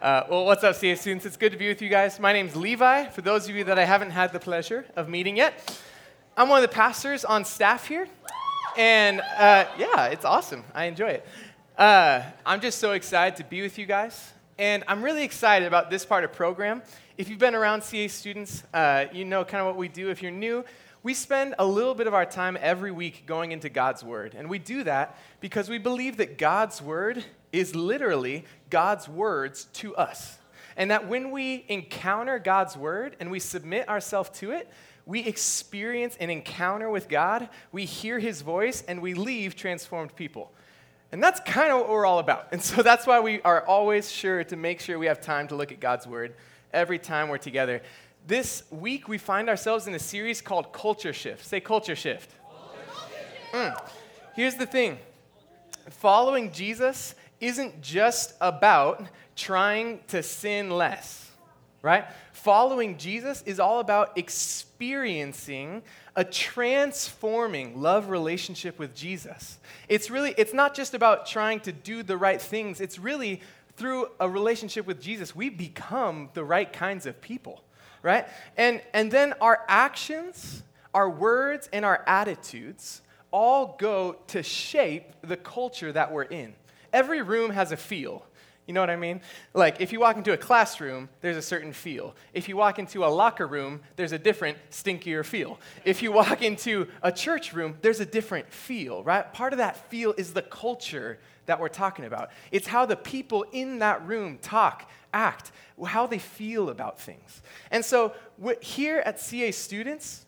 Uh, well, what's up, CA students? It's good to be with you guys. My name's Levi. For those of you that I haven't had the pleasure of meeting yet, I'm one of the pastors on staff here. And uh, yeah, it's awesome. I enjoy it. Uh, I'm just so excited to be with you guys. And I'm really excited about this part of program. If you've been around CA students, uh, you know kind of what we do. If you're new, we spend a little bit of our time every week going into God's Word. And we do that because we believe that God's Word is literally God's words to us. And that when we encounter God's Word and we submit ourselves to it, we experience an encounter with God, we hear His voice, and we leave transformed people. And that's kind of what we're all about. And so that's why we are always sure to make sure we have time to look at God's Word every time we're together. This week, we find ourselves in a series called Culture Shift. Say Culture Shift. Mm. Here's the thing following Jesus isn't just about trying to sin less, right? Following Jesus is all about experiencing a transforming love relationship with Jesus. It's really, it's not just about trying to do the right things, it's really through a relationship with Jesus, we become the right kinds of people, right? And, and then our actions, our words, and our attitudes all go to shape the culture that we're in. Every room has a feel. You know what I mean? Like, if you walk into a classroom, there's a certain feel. If you walk into a locker room, there's a different, stinkier feel. If you walk into a church room, there's a different feel, right? Part of that feel is the culture that we're talking about. It's how the people in that room talk, act, how they feel about things. And so, here at CA Students,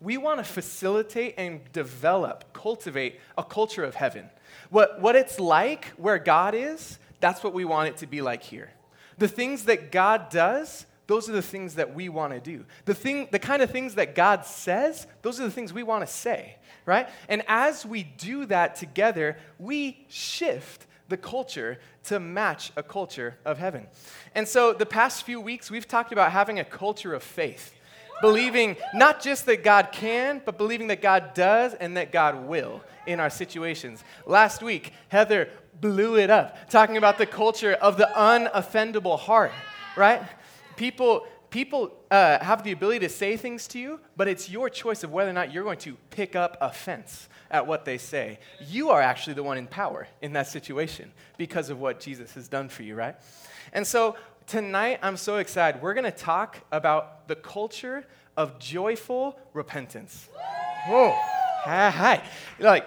we want to facilitate and develop, cultivate a culture of heaven. What, what it's like where God is, that's what we want it to be like here. The things that God does, those are the things that we want to do. The, thing, the kind of things that God says, those are the things we want to say, right? And as we do that together, we shift the culture to match a culture of heaven. And so the past few weeks, we've talked about having a culture of faith believing not just that God can, but believing that God does and that God will in our situations. Last week, Heather blew it up, talking about the culture of the unoffendable heart, right? People, people uh, have the ability to say things to you, but it's your choice of whether or not you're going to pick up offense at what they say. You are actually the one in power in that situation because of what Jesus has done for you, right? And so tonight, I'm so excited. We're going to talk about the culture of joyful repentance. Whoa. Hi. Like,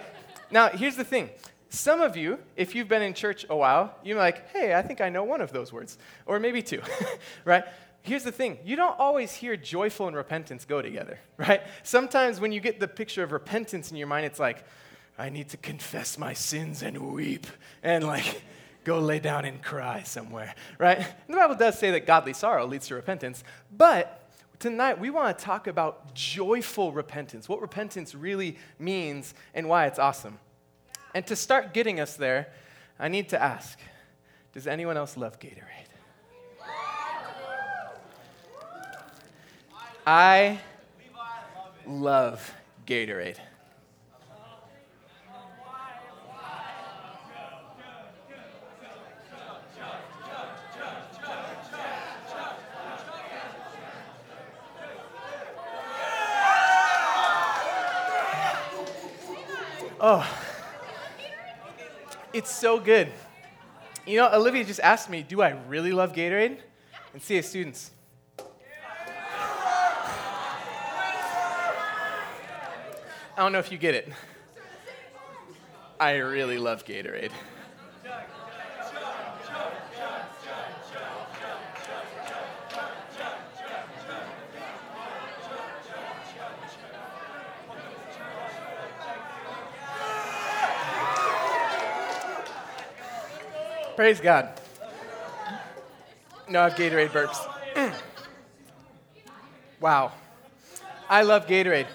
now, here's the thing. Some of you, if you've been in church a while, you're like, hey, I think I know one of those words, or maybe two, right? Here's the thing you don't always hear joyful and repentance go together, right? Sometimes when you get the picture of repentance in your mind, it's like, I need to confess my sins and weep, and like, go lay down and cry somewhere, right? And the Bible does say that godly sorrow leads to repentance, but tonight we want to talk about joyful repentance, what repentance really means and why it's awesome. And to start getting us there, I need to ask Does anyone else love Gatorade? I love Gatorade. Oh, it's so good. You know, Olivia just asked me, do I really love Gatorade? And CA students. I don't know if you get it. I really love Gatorade. Praise God. No, I have Gatorade burps. wow. I love Gatorade.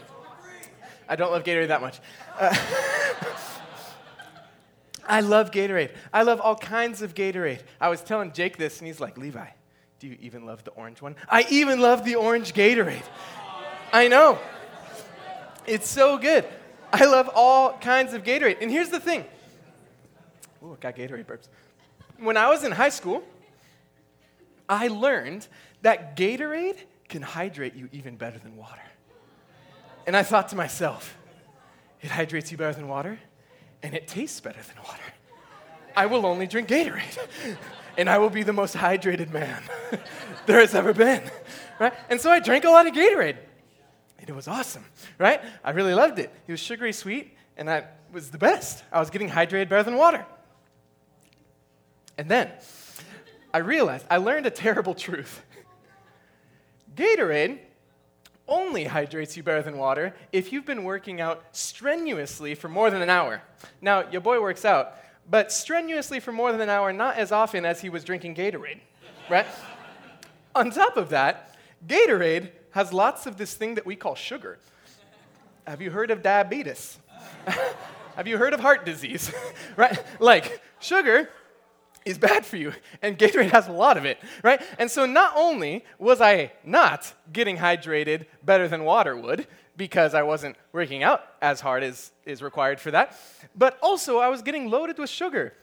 I don't love Gatorade that much. Uh, I love Gatorade. I love all kinds of Gatorade. I was telling Jake this, and he's like, Levi, do you even love the orange one? I even love the orange Gatorade. I know. It's so good. I love all kinds of Gatorade. And here's the thing. Ooh, got Gatorade burps when I was in high school, I learned that Gatorade can hydrate you even better than water. And I thought to myself, it hydrates you better than water, and it tastes better than water. I will only drink Gatorade, and I will be the most hydrated man there has ever been. Right? And so I drank a lot of Gatorade, and it was awesome, right? I really loved it. It was sugary sweet, and that was the best. I was getting hydrated better than water. And then I realized, I learned a terrible truth. Gatorade only hydrates you better than water if you've been working out strenuously for more than an hour. Now, your boy works out, but strenuously for more than an hour, not as often as he was drinking Gatorade, right? On top of that, Gatorade has lots of this thing that we call sugar. Have you heard of diabetes? Have you heard of heart disease? right? Like, sugar is bad for you, and Gatorade has a lot of it, right? And so not only was I not getting hydrated better than water would, because I wasn't working out as hard as is required for that, but also I was getting loaded with sugar.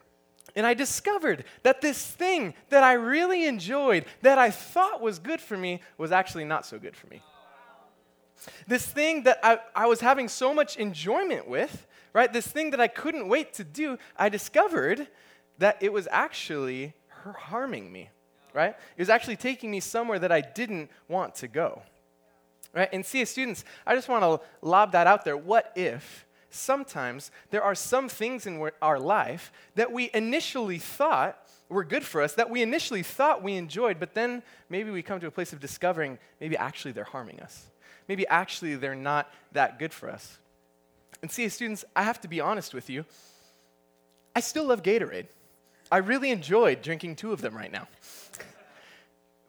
And I discovered that this thing that I really enjoyed, that I thought was good for me, was actually not so good for me. This thing that I, I was having so much enjoyment with, right? This thing that I couldn't wait to do, I discovered that it was actually her harming me, right? It was actually taking me somewhere that I didn't want to go, right? And see, students, I just want to lob that out there. What if sometimes there are some things in our life that we initially thought were good for us, that we initially thought we enjoyed, but then maybe we come to a place of discovering maybe actually they're harming us. Maybe actually they're not that good for us. And see, students, I have to be honest with you. I still love Gatorade. I really enjoyed drinking two of them right now.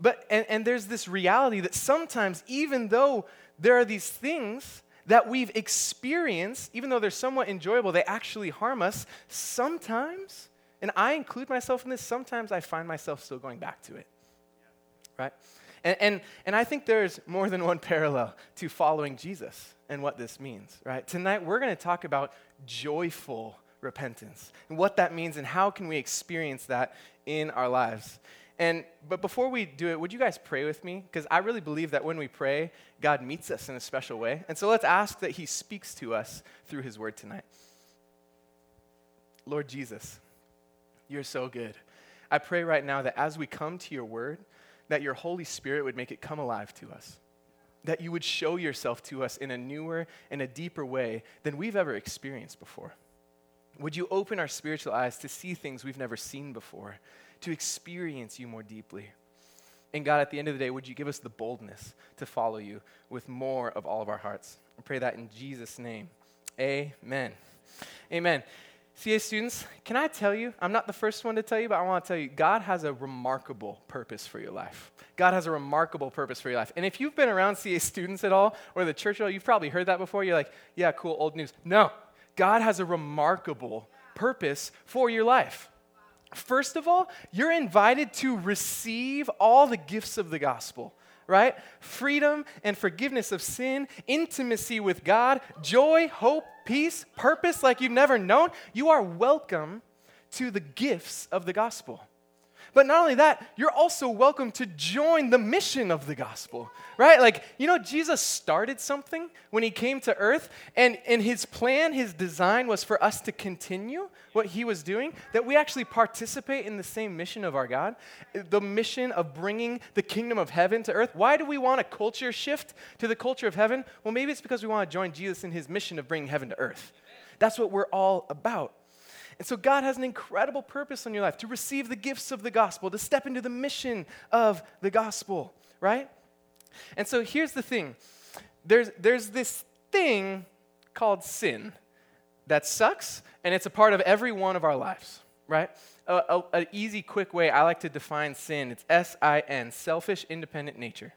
But, and, and there's this reality that sometimes, even though there are these things that we've experienced, even though they're somewhat enjoyable, they actually harm us. Sometimes, and I include myself in this, sometimes I find myself still going back to it. Right? And, and, and I think there's more than one parallel to following Jesus and what this means, right? Tonight, we're going to talk about joyful repentance and what that means and how can we experience that in our lives. And but before we do it, would you guys pray with me? Because I really believe that when we pray, God meets us in a special way. And so let's ask that He speaks to us through His word tonight. Lord Jesus, you're so good. I pray right now that as we come to your word, that your Holy Spirit would make it come alive to us. That you would show yourself to us in a newer and a deeper way than we've ever experienced before. Would you open our spiritual eyes to see things we've never seen before, to experience you more deeply? And God, at the end of the day, would you give us the boldness to follow you with more of all of our hearts? I pray that in Jesus' name. Amen. Amen. CA students, can I tell you? I'm not the first one to tell you, but I want to tell you God has a remarkable purpose for your life. God has a remarkable purpose for your life. And if you've been around CA students at all or the church at all, you've probably heard that before. You're like, yeah, cool, old news. No, God has a remarkable purpose for your life. First of all, you're invited to receive all the gifts of the gospel, right? Freedom and forgiveness of sin, intimacy with God, joy, hope, peace, purpose like you've never known. You are welcome to the gifts of the gospel. But not only that, you're also welcome to join the mission of the gospel, right? Like, you know, Jesus started something when he came to earth, and, and his plan, his design was for us to continue what he was doing, that we actually participate in the same mission of our God, the mission of bringing the kingdom of heaven to earth. Why do we want a culture shift to the culture of heaven? Well, maybe it's because we want to join Jesus in his mission of bringing heaven to earth. That's what we're all about. And so God has an incredible purpose in your life to receive the gifts of the gospel, to step into the mission of the gospel, right? And so here's the thing there's, there's this thing called sin that sucks, and it's a part of every one of our lives, right? An easy, quick way I like to define sin it's S I N, selfish, independent nature,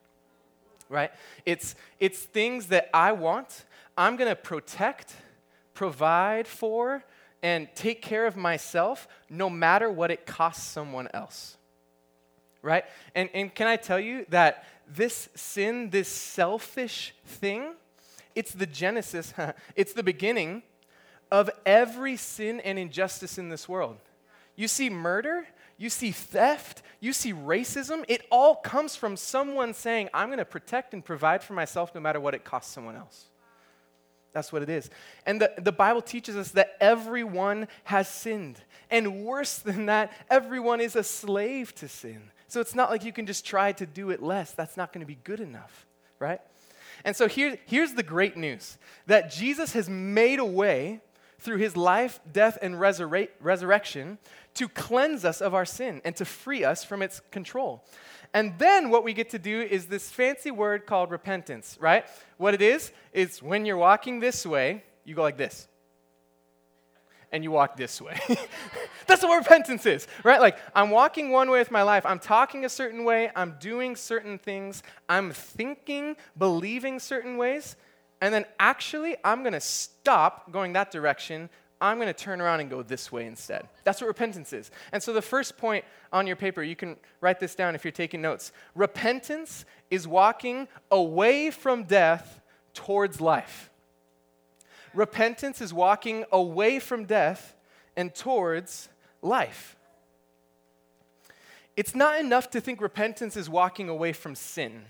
right? It's, it's things that I want, I'm gonna protect, provide for, and take care of myself no matter what it costs someone else. Right? And, and can I tell you that this sin, this selfish thing, it's the genesis, it's the beginning of every sin and injustice in this world. You see murder, you see theft, you see racism. It all comes from someone saying, I'm going to protect and provide for myself no matter what it costs someone else. That's what it is. And the, the Bible teaches us that everyone has sinned. And worse than that, everyone is a slave to sin. So it's not like you can just try to do it less. That's not going to be good enough, right? And so here, here's the great news that Jesus has made a way through his life, death, and resurre- resurrection to cleanse us of our sin and to free us from its control. And then what we get to do is this fancy word called repentance, right? What it is, is when you're walking this way, you go like this. And you walk this way. That's what repentance is, right? Like, I'm walking one way with my life. I'm talking a certain way. I'm doing certain things. I'm thinking, believing certain ways. And then actually, I'm going to stop going that direction I'm going to turn around and go this way instead. That's what repentance is. And so, the first point on your paper, you can write this down if you're taking notes. Repentance is walking away from death towards life. Repentance is walking away from death and towards life. It's not enough to think repentance is walking away from sin.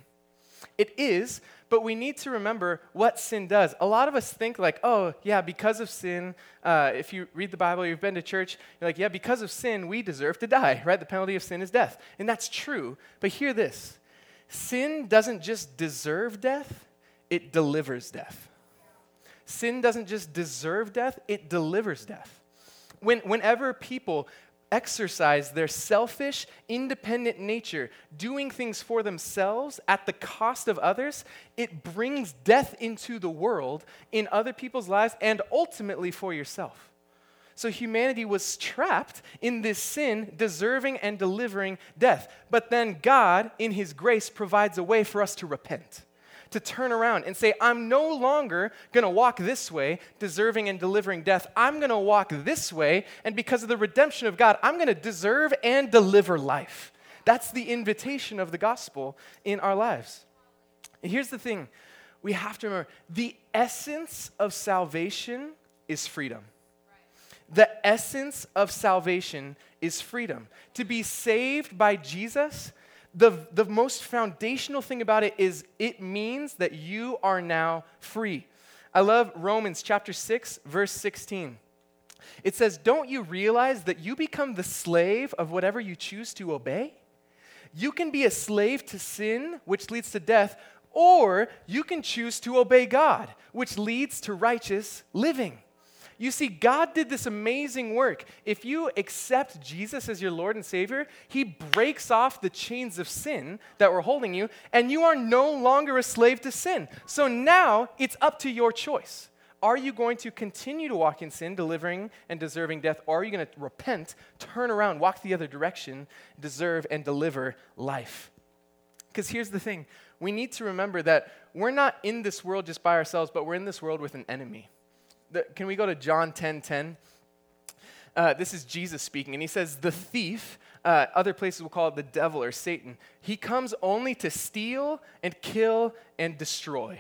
It is, but we need to remember what sin does. A lot of us think, like, oh, yeah, because of sin, uh, if you read the Bible, you've been to church, you're like, yeah, because of sin, we deserve to die, right? The penalty of sin is death. And that's true. But hear this sin doesn't just deserve death, it delivers death. Sin doesn't just deserve death, it delivers death. When, whenever people exercise their selfish, independent nature, doing things for themselves at the cost of others, it brings death into the world, in other people's lives, and ultimately for yourself. So humanity was trapped in this sin, deserving and delivering death. But then God, in His grace, provides a way for us to repent to turn around and say, I'm no longer going to walk this way, deserving and delivering death. I'm going to walk this way, and because of the redemption of God, I'm going to deserve and deliver life. That's the invitation of the gospel in our lives. And here's the thing we have to remember the essence of salvation is freedom. The essence of salvation is freedom. To be saved by Jesus the, the most foundational thing about it is it means that you are now free. I love Romans chapter 6, verse 16. It says, Don't you realize that you become the slave of whatever you choose to obey? You can be a slave to sin, which leads to death, or you can choose to obey God, which leads to righteous living. You see, God did this amazing work. If you accept Jesus as your Lord and Savior, He breaks off the chains of sin that were holding you, and you are no longer a slave to sin. So now it's up to your choice. Are you going to continue to walk in sin, delivering and deserving death, or are you going to repent, turn around, walk the other direction, deserve and deliver life? Because here's the thing we need to remember that we're not in this world just by ourselves, but we're in this world with an enemy the, can we go to John 10 10? Uh, this is Jesus speaking, and he says, The thief, uh, other places will call it the devil or Satan, he comes only to steal and kill and destroy.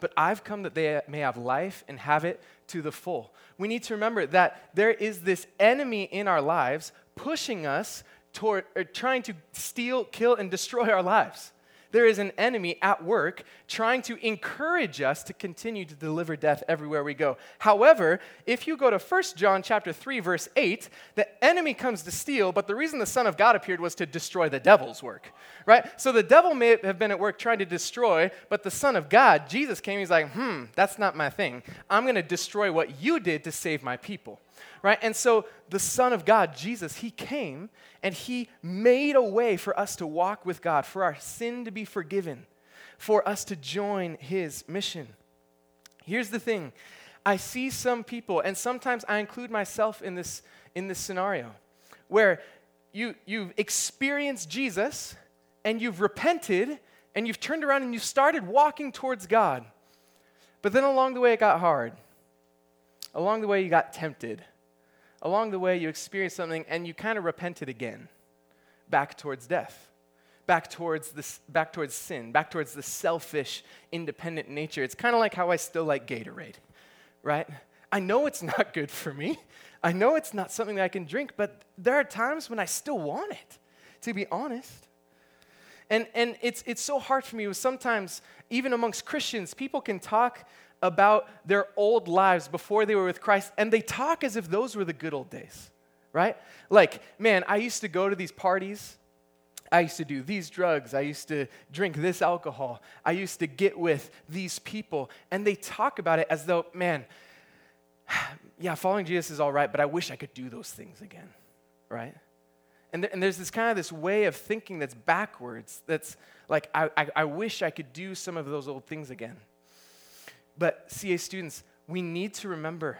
But I've come that they may have life and have it to the full. We need to remember that there is this enemy in our lives pushing us toward, or trying to steal, kill, and destroy our lives there is an enemy at work trying to encourage us to continue to deliver death everywhere we go. However, if you go to 1 John chapter 3 verse 8, the enemy comes to steal, but the reason the son of God appeared was to destroy the devil's work. Right? So the devil may have been at work trying to destroy, but the son of God, Jesus came, he's like, "Hmm, that's not my thing. I'm going to destroy what you did to save my people." Right? And so the Son of God, Jesus, he came and he made a way for us to walk with God, for our sin to be forgiven, for us to join his mission. Here's the thing I see some people, and sometimes I include myself in this, in this scenario, where you, you've experienced Jesus and you've repented and you've turned around and you started walking towards God. But then along the way, it got hard. Along the way, you got tempted along the way, you experienced something and you kind of repented again back towards death, back towards, this, back towards sin, back towards the selfish, independent nature. It's kind of like how I still like Gatorade, right? I know it's not good for me. I know it's not something that I can drink, but there are times when I still want it, to be honest. And, and it's, it's so hard for me sometimes, even amongst Christians, people can talk about their old lives before they were with Christ, and they talk as if those were the good old days, right? Like, man, I used to go to these parties. I used to do these drugs. I used to drink this alcohol. I used to get with these people. And they talk about it as though, man, yeah, following Jesus is all right, but I wish I could do those things again, right? And, th- and there's this kind of this way of thinking that's backwards, that's like, I, I, I wish I could do some of those old things again. But, CA students, we need to remember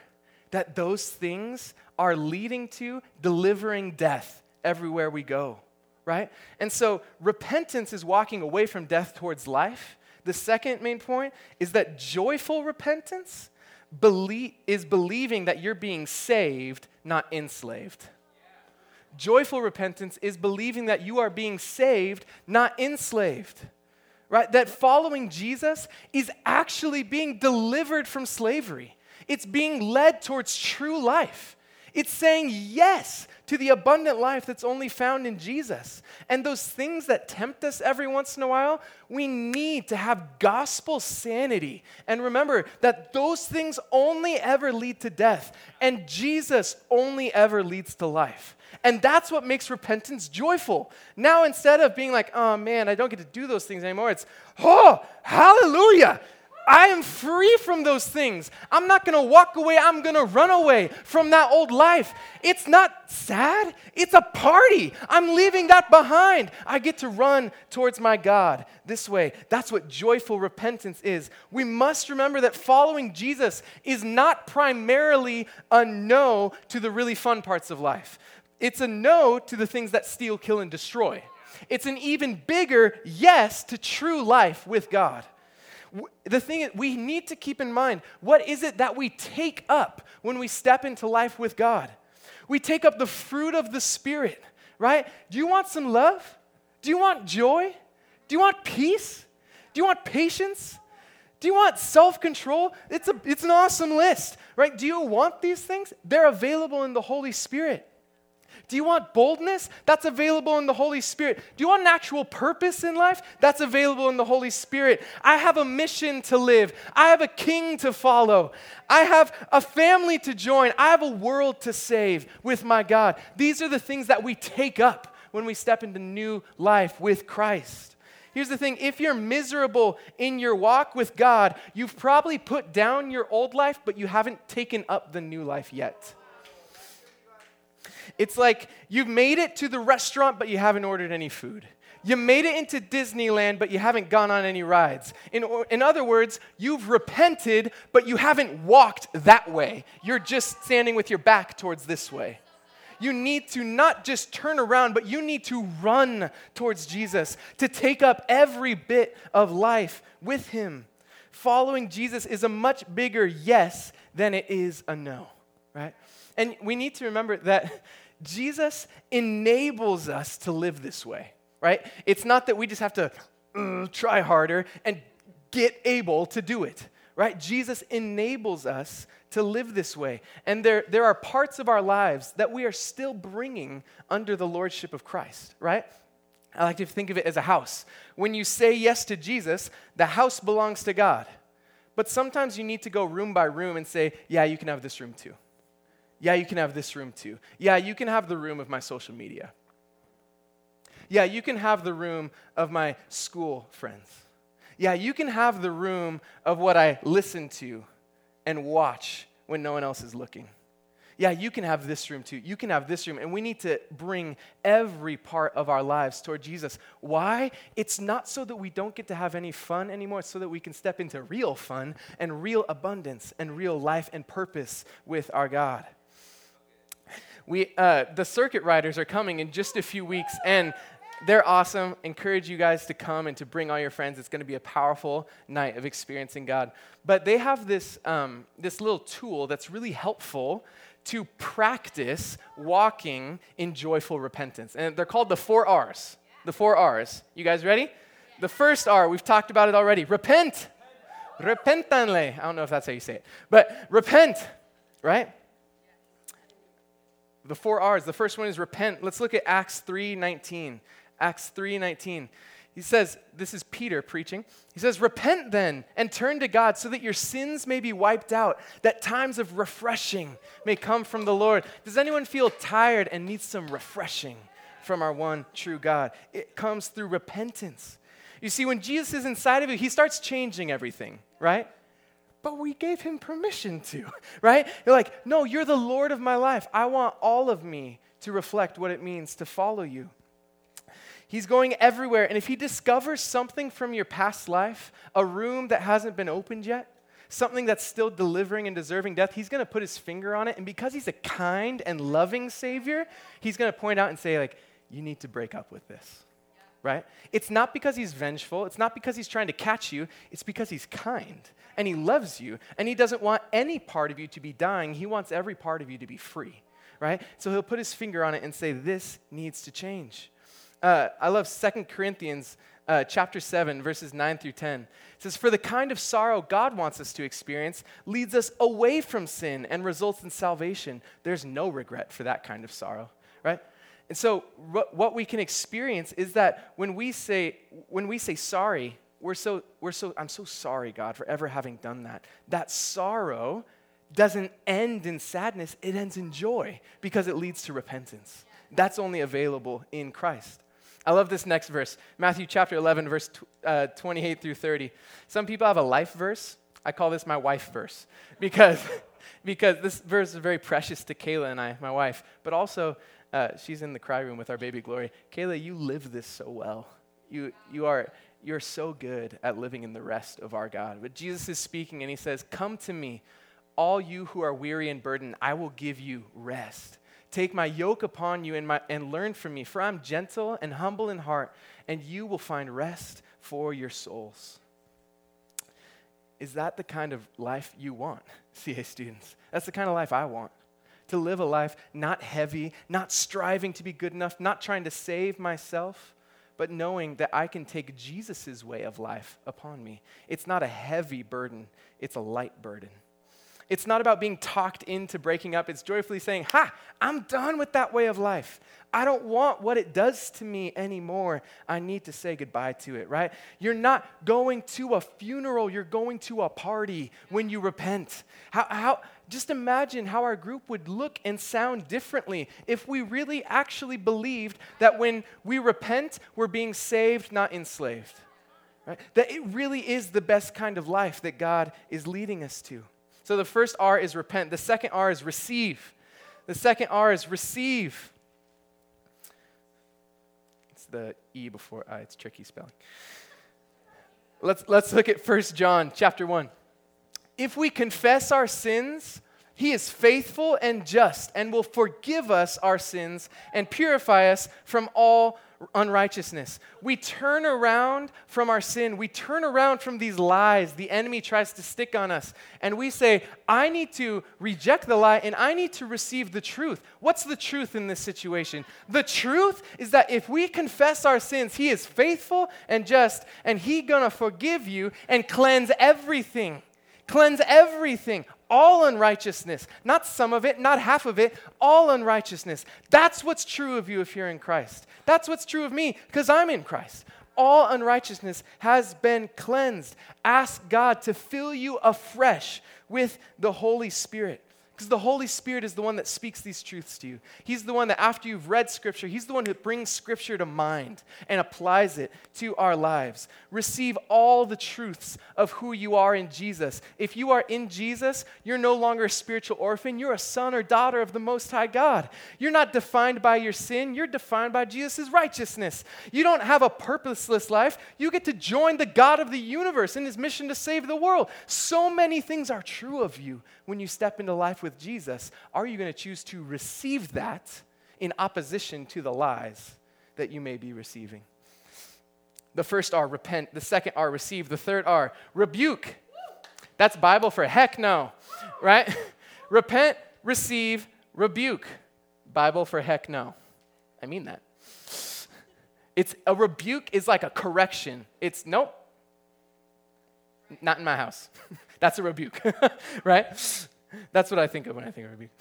that those things are leading to delivering death everywhere we go, right? And so, repentance is walking away from death towards life. The second main point is that joyful repentance belie- is believing that you're being saved, not enslaved. Joyful repentance is believing that you are being saved, not enslaved. Right? That following Jesus is actually being delivered from slavery. It's being led towards true life. It's saying yes to the abundant life that's only found in Jesus. And those things that tempt us every once in a while, we need to have gospel sanity. And remember that those things only ever lead to death, and Jesus only ever leads to life. And that's what makes repentance joyful. Now, instead of being like, oh man, I don't get to do those things anymore, it's, oh, hallelujah. I am free from those things. I'm not going to walk away. I'm going to run away from that old life. It's not sad, it's a party. I'm leaving that behind. I get to run towards my God this way. That's what joyful repentance is. We must remember that following Jesus is not primarily a no to the really fun parts of life, it's a no to the things that steal, kill, and destroy. It's an even bigger yes to true life with God the thing is, we need to keep in mind what is it that we take up when we step into life with God? We take up the fruit of the Spirit, right? Do you want some love? Do you want joy? Do you want peace? Do you want patience? Do you want self control? It's, a, it's an awesome list, right? Do you want these things? They're available in the Holy Spirit. Do you want boldness? That's available in the Holy Spirit. Do you want an actual purpose in life? That's available in the Holy Spirit. I have a mission to live. I have a king to follow. I have a family to join. I have a world to save with my God. These are the things that we take up when we step into new life with Christ. Here's the thing if you're miserable in your walk with God, you've probably put down your old life, but you haven't taken up the new life yet. It's like you've made it to the restaurant, but you haven't ordered any food. You made it into Disneyland, but you haven't gone on any rides. In, in other words, you've repented, but you haven't walked that way. You're just standing with your back towards this way. You need to not just turn around, but you need to run towards Jesus, to take up every bit of life with Him. Following Jesus is a much bigger yes than it is a no, right? And we need to remember that Jesus enables us to live this way, right? It's not that we just have to uh, try harder and get able to do it, right? Jesus enables us to live this way. And there, there are parts of our lives that we are still bringing under the lordship of Christ, right? I like to think of it as a house. When you say yes to Jesus, the house belongs to God. But sometimes you need to go room by room and say, yeah, you can have this room too. Yeah, you can have this room too. Yeah, you can have the room of my social media. Yeah, you can have the room of my school friends. Yeah, you can have the room of what I listen to and watch when no one else is looking. Yeah, you can have this room too. You can have this room. And we need to bring every part of our lives toward Jesus. Why? It's not so that we don't get to have any fun anymore. It's so that we can step into real fun and real abundance and real life and purpose with our God we, uh, the circuit riders are coming in just a few weeks, and they're awesome. Encourage you guys to come and to bring all your friends. It's going to be a powerful night of experiencing God. But they have this, um, this little tool that's really helpful to practice walking in joyful repentance. And they're called the four R's. The four R's. You guys ready? The first R, we've talked about it already. Repent. Repentanle. I don't know if that's how you say it. But repent, right? The four R's. The first one is repent. Let's look at Acts 3:19. Acts 3:19. He says, this is Peter preaching. He says, Repent then and turn to God so that your sins may be wiped out, that times of refreshing may come from the Lord. Does anyone feel tired and needs some refreshing from our one true God? It comes through repentance. You see, when Jesus is inside of you, he starts changing everything, right? But we gave him permission to, right? You're like, no, you're the Lord of my life. I want all of me to reflect what it means to follow you. He's going everywhere. And if he discovers something from your past life, a room that hasn't been opened yet, something that's still delivering and deserving death, he's going to put his finger on it. And because he's a kind and loving Savior, he's going to point out and say, like, you need to break up with this. Right? It's not because he's vengeful. It's not because he's trying to catch you. It's because he's kind and he loves you and he doesn't want any part of you to be dying. He wants every part of you to be free. Right? So he'll put his finger on it and say, This needs to change. Uh, I love 2 Corinthians uh, chapter 7, verses 9 through 10. It says, For the kind of sorrow God wants us to experience leads us away from sin and results in salvation. There's no regret for that kind of sorrow, right? And so, what we can experience is that when we say, when we say sorry, we're so, we're so, I'm so sorry, God, for ever having done that. That sorrow doesn't end in sadness, it ends in joy because it leads to repentance. That's only available in Christ. I love this next verse Matthew chapter 11, verse uh, 28 through 30. Some people have a life verse. I call this my wife verse because, because this verse is very precious to Kayla and I, my wife, but also uh, she's in the cry room with our baby Glory. Kayla, you live this so well. You, you are you're so good at living in the rest of our God. But Jesus is speaking and he says, Come to me, all you who are weary and burdened, I will give you rest. Take my yoke upon you and, my, and learn from me, for I'm gentle and humble in heart, and you will find rest for your souls. Is that the kind of life you want, CA students? That's the kind of life I want. To live a life not heavy, not striving to be good enough, not trying to save myself, but knowing that I can take Jesus' way of life upon me. It's not a heavy burden, it's a light burden. It's not about being talked into breaking up. It's joyfully saying, Ha, I'm done with that way of life. I don't want what it does to me anymore. I need to say goodbye to it, right? You're not going to a funeral, you're going to a party when you repent. How, how, just imagine how our group would look and sound differently if we really actually believed that when we repent, we're being saved, not enslaved. Right? That it really is the best kind of life that God is leading us to. So the first R is repent. The second R is receive. The second R is receive. It's the E before I. It's tricky spelling. Let's, let's look at 1 John chapter 1. If we confess our sins, he is faithful and just and will forgive us our sins and purify us from all unrighteousness. We turn around from our sin. We turn around from these lies the enemy tries to stick on us. And we say, I need to reject the lie and I need to receive the truth. What's the truth in this situation? The truth is that if we confess our sins, He is faithful and just, and He gonna forgive you and cleanse everything. Cleanse everything all unrighteousness, not some of it, not half of it, all unrighteousness. That's what's true of you if you're in Christ. That's what's true of me because I'm in Christ. All unrighteousness has been cleansed. Ask God to fill you afresh with the Holy Spirit. Because the Holy Spirit is the one that speaks these truths to you. He's the one that, after you've read Scripture, He's the one who brings Scripture to mind and applies it to our lives. Receive all the truths of who you are in Jesus. If you are in Jesus, you're no longer a spiritual orphan. You're a son or daughter of the Most High God. You're not defined by your sin, you're defined by Jesus' righteousness. You don't have a purposeless life. You get to join the God of the universe in His mission to save the world. So many things are true of you when you step into life with Jesus, are you going to choose to receive that in opposition to the lies that you may be receiving? The first R, repent. The second R, receive. The third R, rebuke. That's Bible for heck no, right? repent, receive, rebuke. Bible for heck no. I mean that. It's a rebuke is like a correction. It's nope. Not in my house. That's a rebuke, right? That's what I think of when I think of rebuke.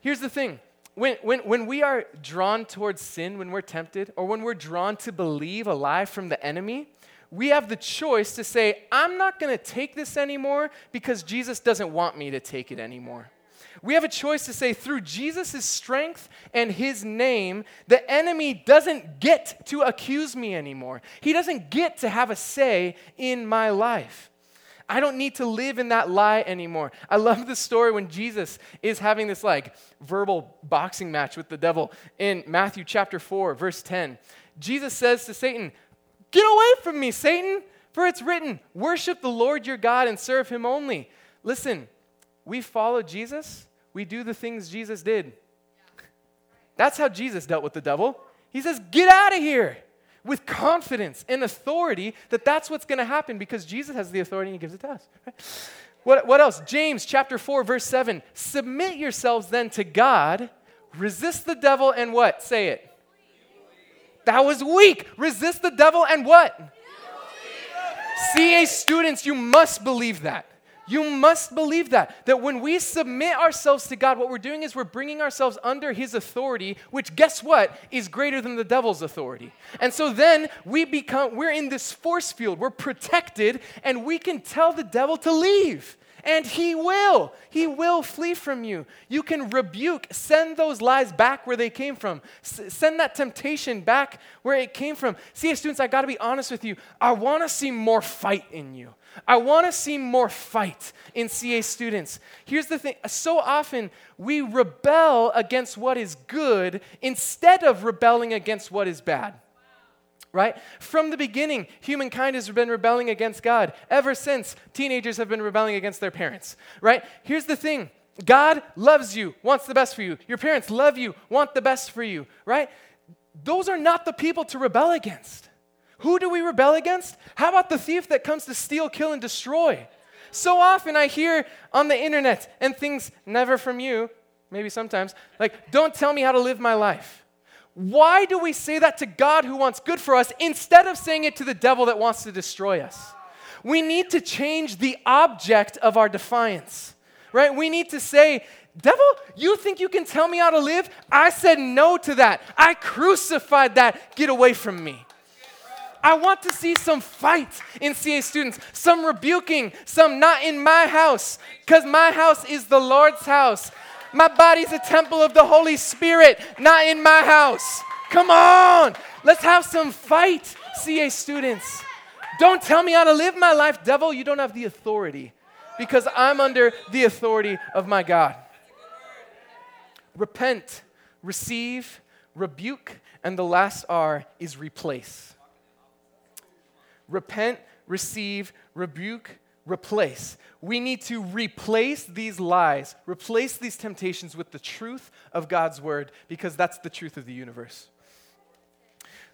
Here's the thing when, when, when we are drawn towards sin, when we're tempted, or when we're drawn to believe a lie from the enemy, we have the choice to say, I'm not going to take this anymore because Jesus doesn't want me to take it anymore. We have a choice to say, through Jesus' strength and his name, the enemy doesn't get to accuse me anymore. He doesn't get to have a say in my life. I don't need to live in that lie anymore. I love the story when Jesus is having this like verbal boxing match with the devil in Matthew chapter 4, verse 10. Jesus says to Satan, Get away from me, Satan, for it's written, Worship the Lord your God and serve him only. Listen, we follow Jesus, we do the things Jesus did. That's how Jesus dealt with the devil. He says, Get out of here with confidence and authority that that's what's going to happen because Jesus has the authority and he gives it to us. What, what else? James chapter 4, verse 7. Submit yourselves then to God, resist the devil, and what? Say it. That was weak. Resist the devil and what? CA students, you must believe that. You must believe that. That when we submit ourselves to God, what we're doing is we're bringing ourselves under His authority, which, guess what, is greater than the devil's authority. And so then we become, we're in this force field, we're protected, and we can tell the devil to leave and he will. He will flee from you. You can rebuke, send those lies back where they came from, S- send that temptation back where it came from. See, students, I got to be honest with you. I want to see more fight in you. I want to see more fight in CA students. Here's the thing so often we rebel against what is good instead of rebelling against what is bad. Right? From the beginning, humankind has been rebelling against God. Ever since, teenagers have been rebelling against their parents. Right? Here's the thing God loves you, wants the best for you. Your parents love you, want the best for you. Right? Those are not the people to rebel against. Who do we rebel against? How about the thief that comes to steal, kill, and destroy? So often I hear on the internet and things never from you, maybe sometimes, like, don't tell me how to live my life. Why do we say that to God who wants good for us instead of saying it to the devil that wants to destroy us? We need to change the object of our defiance, right? We need to say, Devil, you think you can tell me how to live? I said no to that. I crucified that. Get away from me. I want to see some fight in CA students, some rebuking, some not in my house, because my house is the Lord's house. My body's a temple of the Holy Spirit, not in my house. Come on, let's have some fight, CA students. Don't tell me how to live my life, devil. You don't have the authority because I'm under the authority of my God. Repent, receive, rebuke, and the last R is replace repent, receive, rebuke, replace. We need to replace these lies, replace these temptations with the truth of God's word because that's the truth of the universe.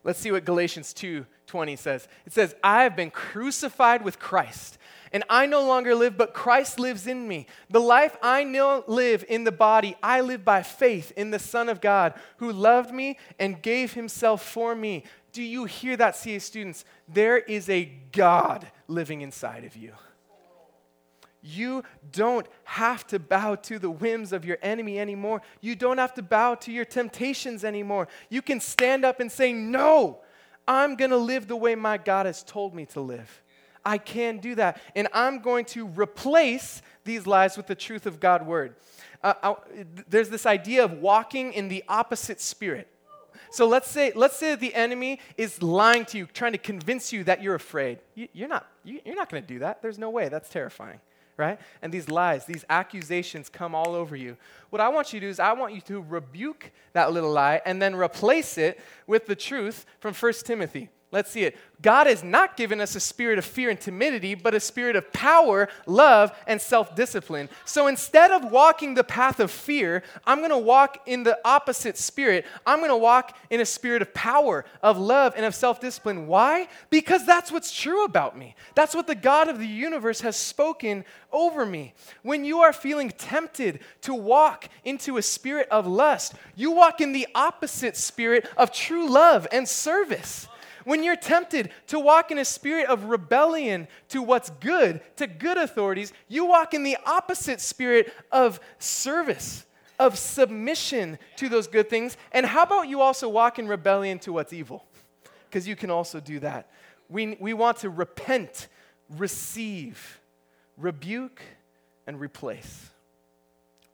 Let's see what Galatians 2:20 says. It says, "I have been crucified with Christ, and I no longer live, but Christ lives in me. The life I now live in the body, I live by faith in the Son of God, who loved me and gave himself for me. Do you hear that, CA students? There is a God living inside of you. You don't have to bow to the whims of your enemy anymore. You don't have to bow to your temptations anymore. You can stand up and say, No, I'm going to live the way my God has told me to live. I can do that. And I'm going to replace these lies with the truth of God's word. Uh, I, there's this idea of walking in the opposite spirit. So let's say, let's say the enemy is lying to you, trying to convince you that you're afraid. You, are not, you, you're not going to do that. There's no way. That's terrifying, right? And these lies, these accusations come all over you. What I want you to do is I want you to rebuke that little lie and then replace it with the truth from 1 Timothy. Let's see it. God has not given us a spirit of fear and timidity, but a spirit of power, love, and self discipline. So instead of walking the path of fear, I'm going to walk in the opposite spirit. I'm going to walk in a spirit of power, of love, and of self discipline. Why? Because that's what's true about me. That's what the God of the universe has spoken over me. When you are feeling tempted to walk into a spirit of lust, you walk in the opposite spirit of true love and service. When you're tempted to walk in a spirit of rebellion to what's good, to good authorities, you walk in the opposite spirit of service, of submission to those good things. And how about you also walk in rebellion to what's evil? Because you can also do that. We, we want to repent, receive, rebuke, and replace.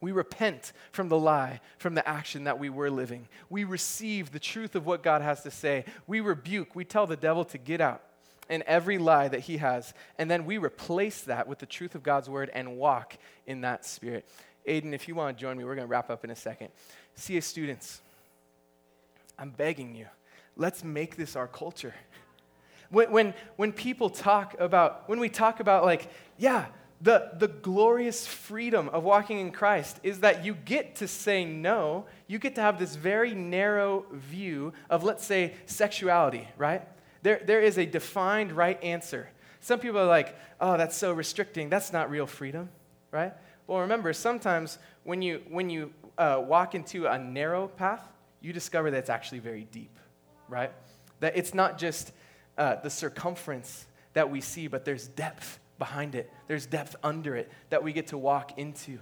We repent from the lie, from the action that we were living. We receive the truth of what God has to say. We rebuke, we tell the devil to get out and every lie that he has. And then we replace that with the truth of God's word and walk in that spirit. Aiden, if you want to join me, we're going to wrap up in a second. CA students, I'm begging you, let's make this our culture. When, when, when people talk about, when we talk about, like, yeah, the, the glorious freedom of walking in Christ is that you get to say no. You get to have this very narrow view of, let's say, sexuality, right? There, there is a defined right answer. Some people are like, oh, that's so restricting. That's not real freedom, right? Well, remember, sometimes when you, when you uh, walk into a narrow path, you discover that it's actually very deep, right? That it's not just uh, the circumference that we see, but there's depth behind it, there's depth under it that we get to walk into.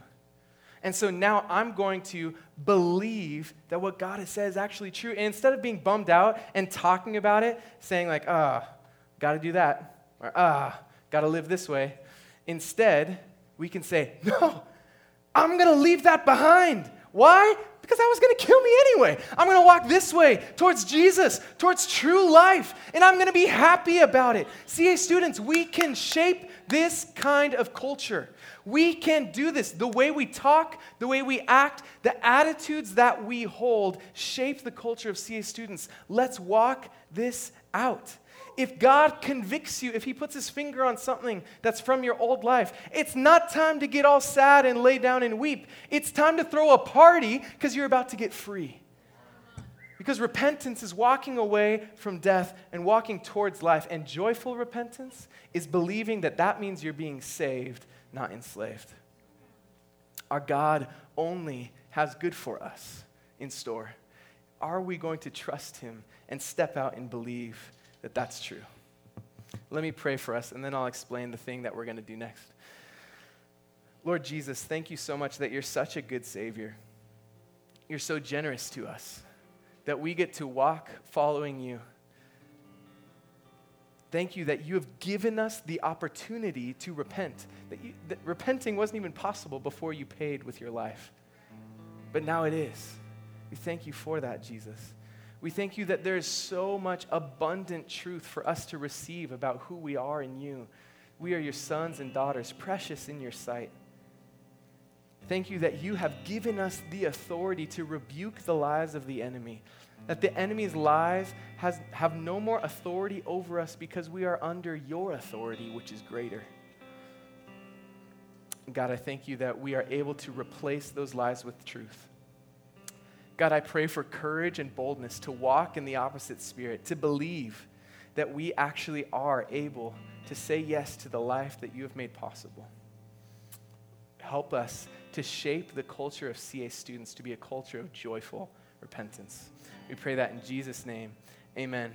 And so now I'm going to believe that what God has said is actually true. And instead of being bummed out and talking about it, saying, like, ah, oh, got to do that, or ah, got to live this way, instead, we can say, no, I'm going to leave that behind. Why? Because that was going to kill me anyway. I'm going to walk this way towards Jesus, towards true life, and I'm going to be happy about it. CA students, we can shape this kind of culture. We can do this. The way we talk, the way we act, the attitudes that we hold shape the culture of CA students. Let's walk this out. If God convicts you, if He puts His finger on something that's from your old life, it's not time to get all sad and lay down and weep. It's time to throw a party because you're about to get free. Because repentance is walking away from death and walking towards life. And joyful repentance is believing that that means you're being saved not enslaved. Our God only has good for us in store. Are we going to trust Him and step out and believe that that's true? Let me pray for us, and then I'll explain the thing that we're going to do next. Lord Jesus, thank you so much that you're such a good Savior. You're so generous to us that we get to walk following you Thank you that you have given us the opportunity to repent. That, you, that repenting wasn't even possible before you paid with your life. But now it is. We thank you for that, Jesus. We thank you that there is so much abundant truth for us to receive about who we are in you. We are your sons and daughters, precious in your sight. Thank you that you have given us the authority to rebuke the lies of the enemy, that the enemy's lies has, have no more authority over us because we are under your authority, which is greater. God, I thank you that we are able to replace those lies with truth. God, I pray for courage and boldness to walk in the opposite spirit, to believe that we actually are able to say yes to the life that you have made possible. Help us to shape the culture of CA students to be a culture of joyful repentance. We pray that in Jesus' name. Amen.